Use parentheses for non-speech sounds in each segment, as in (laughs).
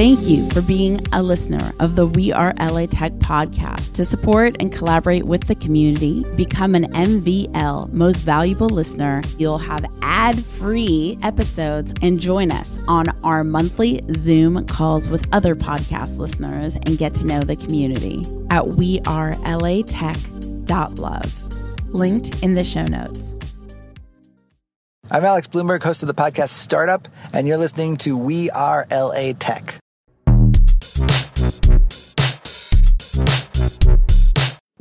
Thank you for being a listener of the We Are LA Tech podcast. To support and collaborate with the community, become an MVL Most Valuable Listener. You'll have ad free episodes and join us on our monthly Zoom calls with other podcast listeners and get to know the community at wearelatech.love. Linked in the show notes. I'm Alex Blumberg, host of the podcast Startup, and you're listening to We Are LA Tech.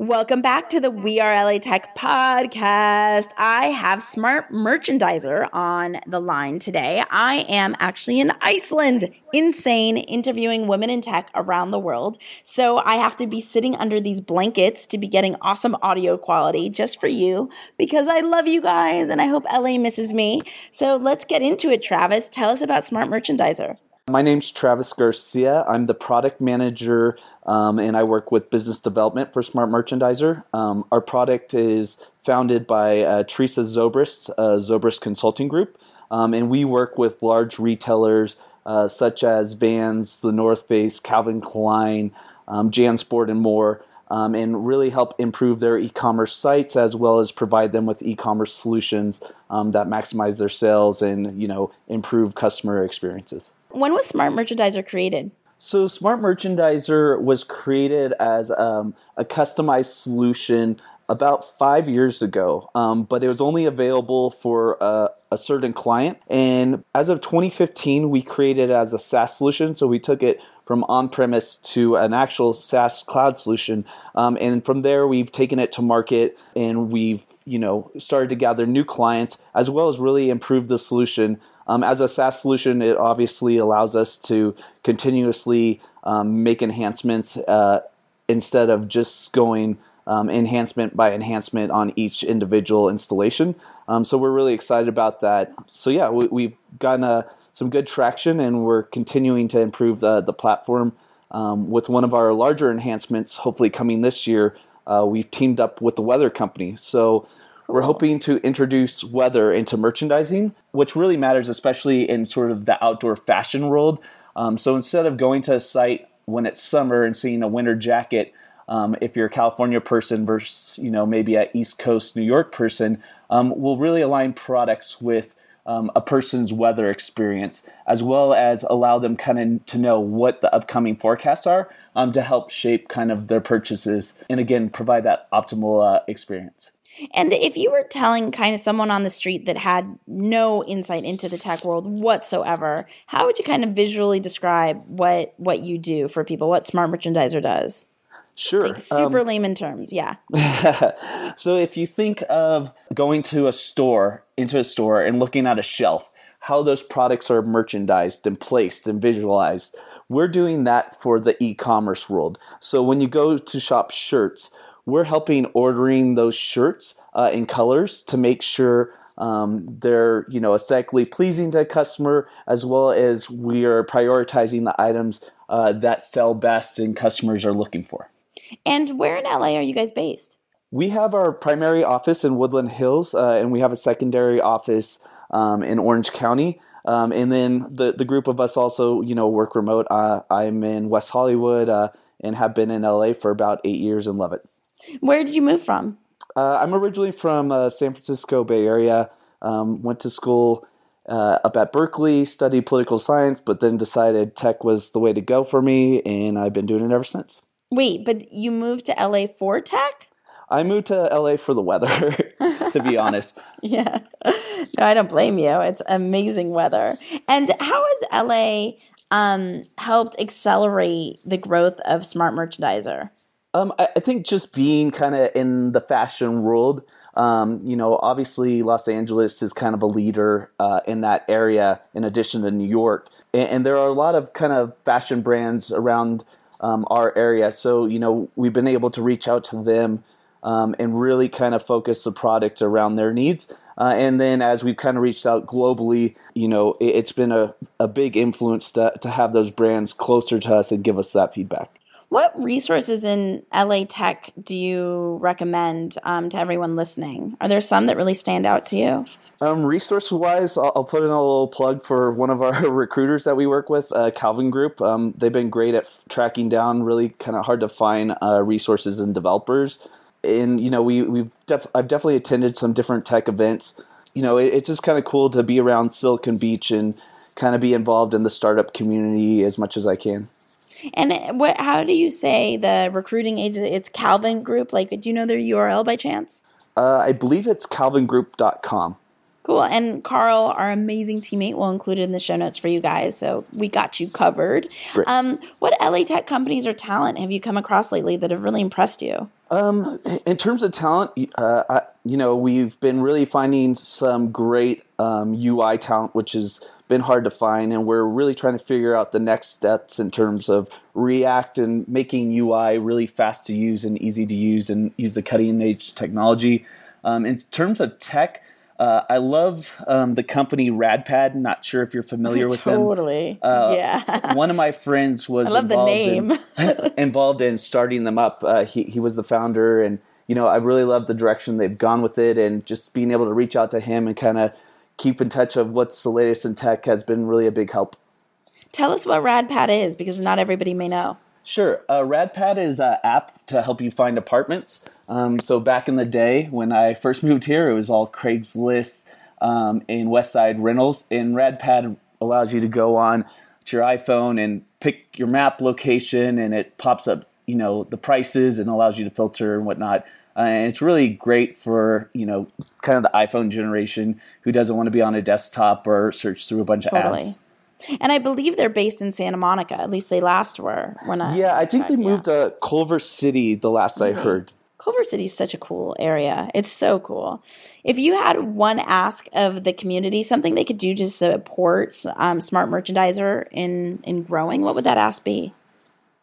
Welcome back to the We Are LA Tech podcast. I have Smart Merchandiser on the line today. I am actually in Iceland, insane, interviewing women in tech around the world. So I have to be sitting under these blankets to be getting awesome audio quality just for you because I love you guys and I hope LA misses me. So let's get into it, Travis. Tell us about Smart Merchandiser. My name's Travis Garcia. I'm the product manager um, and I work with business development for Smart Merchandiser. Um, our product is founded by uh, Teresa Zobrist, uh, Zobrist Consulting Group, um, and we work with large retailers uh, such as Vans, The North Face, Calvin Klein, um, JanSport, and more. Um, and really help improve their e-commerce sites as well as provide them with e-commerce solutions um, that maximize their sales and you know improve customer experiences. When was Smart Merchandiser created? So, Smart Merchandiser was created as um, a customized solution about five years ago, um, but it was only available for a, a, certain client. And as of 2015, we created it as a SaaS solution. So, we took it from on-premise to an actual SaaS cloud solution, um, and from there we've taken it to market, and we've you know started to gather new clients as well as really improve the solution um, as a SaaS solution, it obviously allows us to continuously um, make enhancements uh, instead of just going um, enhancement by enhancement on each individual installation. Um, so we're really excited about that. So yeah, we, have gotten uh, some good traction, and we're continuing to improve the the platform. Um, with one of our larger enhancements, hopefully coming this year, uh, we've teamed up with the weather company. So we're hoping to introduce weather into merchandising, which really matters, especially in sort of the outdoor fashion world. Um, so instead of going to a site when it's summer and seeing a winter jacket, um, if you're a California person versus you know maybe a East Coast New York person, um, we'll really align products with um, a person's weather experience, as well as allow them kind of to know what the upcoming forecasts are um, to help shape kind of their purchases, and again provide that optimal uh, experience. And if you were telling kind of someone on the street that had no insight into the tech world whatsoever, how would you kind of visually describe what what you do for people, what Smart Merchandiser does? Sure. Like super um, layman terms, yeah. (laughs) so if you think of going to a store, into a store and looking at a shelf, how those products are merchandised and placed and visualized, we're doing that for the e-commerce world. So when you go to shop shirts, we're helping ordering those shirts uh, in colors to make sure um, they're you know aesthetically pleasing to a customer as well as we are prioritizing the items uh, that sell best and customers are looking for and where in la are you guys based we have our primary office in woodland hills uh, and we have a secondary office um, in orange county um, and then the, the group of us also you know work remote uh, i'm in west hollywood uh, and have been in la for about eight years and love it where did you move from? Uh, I'm originally from uh, San Francisco Bay Area. Um, went to school uh, up at Berkeley, studied political science, but then decided tech was the way to go for me, and I've been doing it ever since. Wait, but you moved to LA for tech? I moved to LA for the weather, (laughs) to be (laughs) honest. yeah. No, I don't blame you. It's amazing weather. And how has LA um, helped accelerate the growth of Smart Merchandiser? Um, I, I, think just being kind of in the fashion world, um, you know, obviously Los Angeles is kind of a leader uh, in that area, in addition to New York, and, and, there are a lot of kind of fashion brands around um, our area. So you know, we've been able to reach out to them um, and really kind of focus the product around their needs. Uh, and then as we've kind of reached out globally, you know, it, has been a, a big influence to, to have those brands closer to us and give us that feedback. What resources in LA Tech do you recommend um, to everyone listening? Are there some that really stand out to you? Um, resource wise, I'll, I'll, put in a little plug for one of our (laughs) recruiters that we work with, uh, Calvin Group. Um, they've been great at f- tracking down really kind of hard to find uh, resources and developers. And you know, we we've def- I've definitely attended some different tech events. You know, it, it's just kind of cool to be around Silicon Beach and kind of be involved in the startup community as much as I can. And what? How do you say the recruiting agency? It's Calvin Group. Like, do you know their URL by chance? Uh, I believe it's calvingroup.com. Cool. And Karl, our amazing teammate, will include it in the show notes for you guys. So we got you covered. Um, what LA tech companies or talent have you come across lately that have really impressed you? Um, in terms of talent, uh, I, you know, we've been really finding some great um, UI talent, which has been hard to find, and we're really trying to figure out the next steps in terms of React and making UI really fast to use and easy to use, and use the cutting edge technology. Um, in terms of tech, uh, I love um, the company Radpad. Not sure if you're familiar with totally. them. Totally. Uh, yeah. (laughs) one of my friends was involved in, (laughs) involved in starting them up. Uh, he he was the founder, and you know I really love the direction they've gone with it, and just being able to reach out to him and kind of keep in touch of what's the latest in tech has been really a big help. Tell us what Radpad is, because not everybody may know. Sure. Uh, Radpad is an app to help you find apartments. Um, so back in the day when I first moved here, it was all Craigslist um, and Westside Rentals. And Radpad allows you to go on to your iPhone and pick your map location, and it pops up, you know, the prices and allows you to filter and whatnot. Uh, and it's really great for you know kind of the iPhone generation who doesn't want to be on a desktop or search through a bunch of ads. And I believe they're based in Santa Monica. At least they last were when I. Yeah, I think tried, they moved yeah. to Culver City the last I heard. Culver City is such a cool area. It's so cool. If you had one ask of the community, something they could do to support um, Smart Merchandiser in in growing, what would that ask be?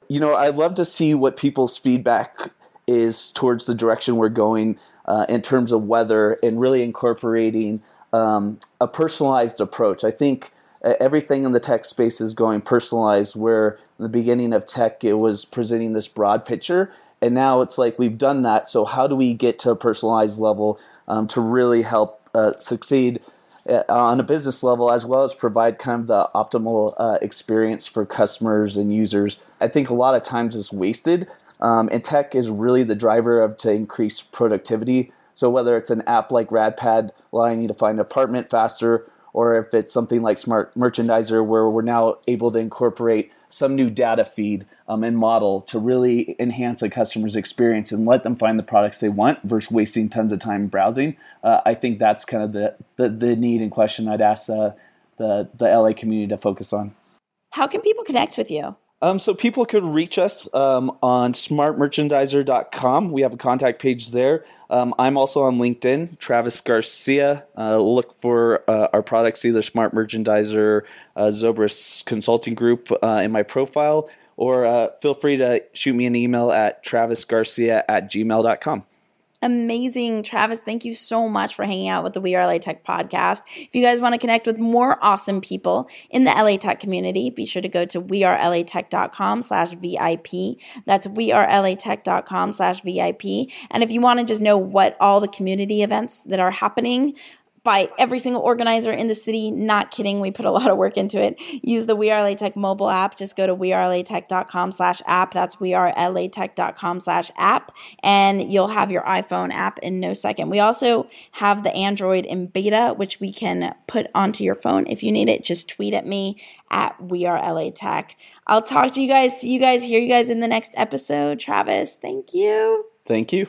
You know, I'd love to see what people's feedback is towards the direction we're going uh, in terms of weather and really incorporating um, a personalized approach. I think uh, everything in the tech space is going personalized, where in the beginning of tech, it was presenting this broad picture. And now it's like we've done that. So, how do we get to a personalized level um, to really help uh, succeed uh, on a business level, as well as provide kind of the optimal uh, experience for customers and users? I think a lot of times it's wasted. Um, and tech is really the driver of to increase productivity. So whether it's an app like Radpad allowing you to find an apartment faster, or if it's something like Smart Merchandiser where we're now able to incorporate some new data feed um, and model to really enhance a customer's experience and let them find the products they want versus wasting tons of time browsing. Uh, I think that's kind of the, the, the need and question I'd ask uh, the, the LA community to focus on. How can people connect with you? Um, so people could reach us um, on smartmerchandiser.com. We have a contact page there. Um, I'm also on LinkedIn, Travis Garcia. Uh, look for uh, our products, either Smart Merchandiser, uh, Zobrist Consulting Group uh, in my profile, or uh, feel free to shoot me an email at travisgarcia at gmail.com. Amazing. Travis, thank you so much for hanging out with the We Are LA Tech podcast. If you guys want to connect with more awesome people in the LA Tech community, be sure to go to wearelatech.com slash VIP. That's wearelatech.com slash VIP. And if you want to just know what all the community events that are happening by every single organizer in the city. Not kidding. We put a (laughs) lot of work into it. Use the We Are LA Tech mobile app. Just go to wearelatech.com slash app. That's wearelatech.com slash app. And you'll have your iPhone app in no second. We also have the Android in beta, which we can put onto your phone if you need it. Just tweet at me at We Are LA Tech. I'll talk to you guys. See you guys. Hear you guys in the next episode. Travis, thank you. Thank you.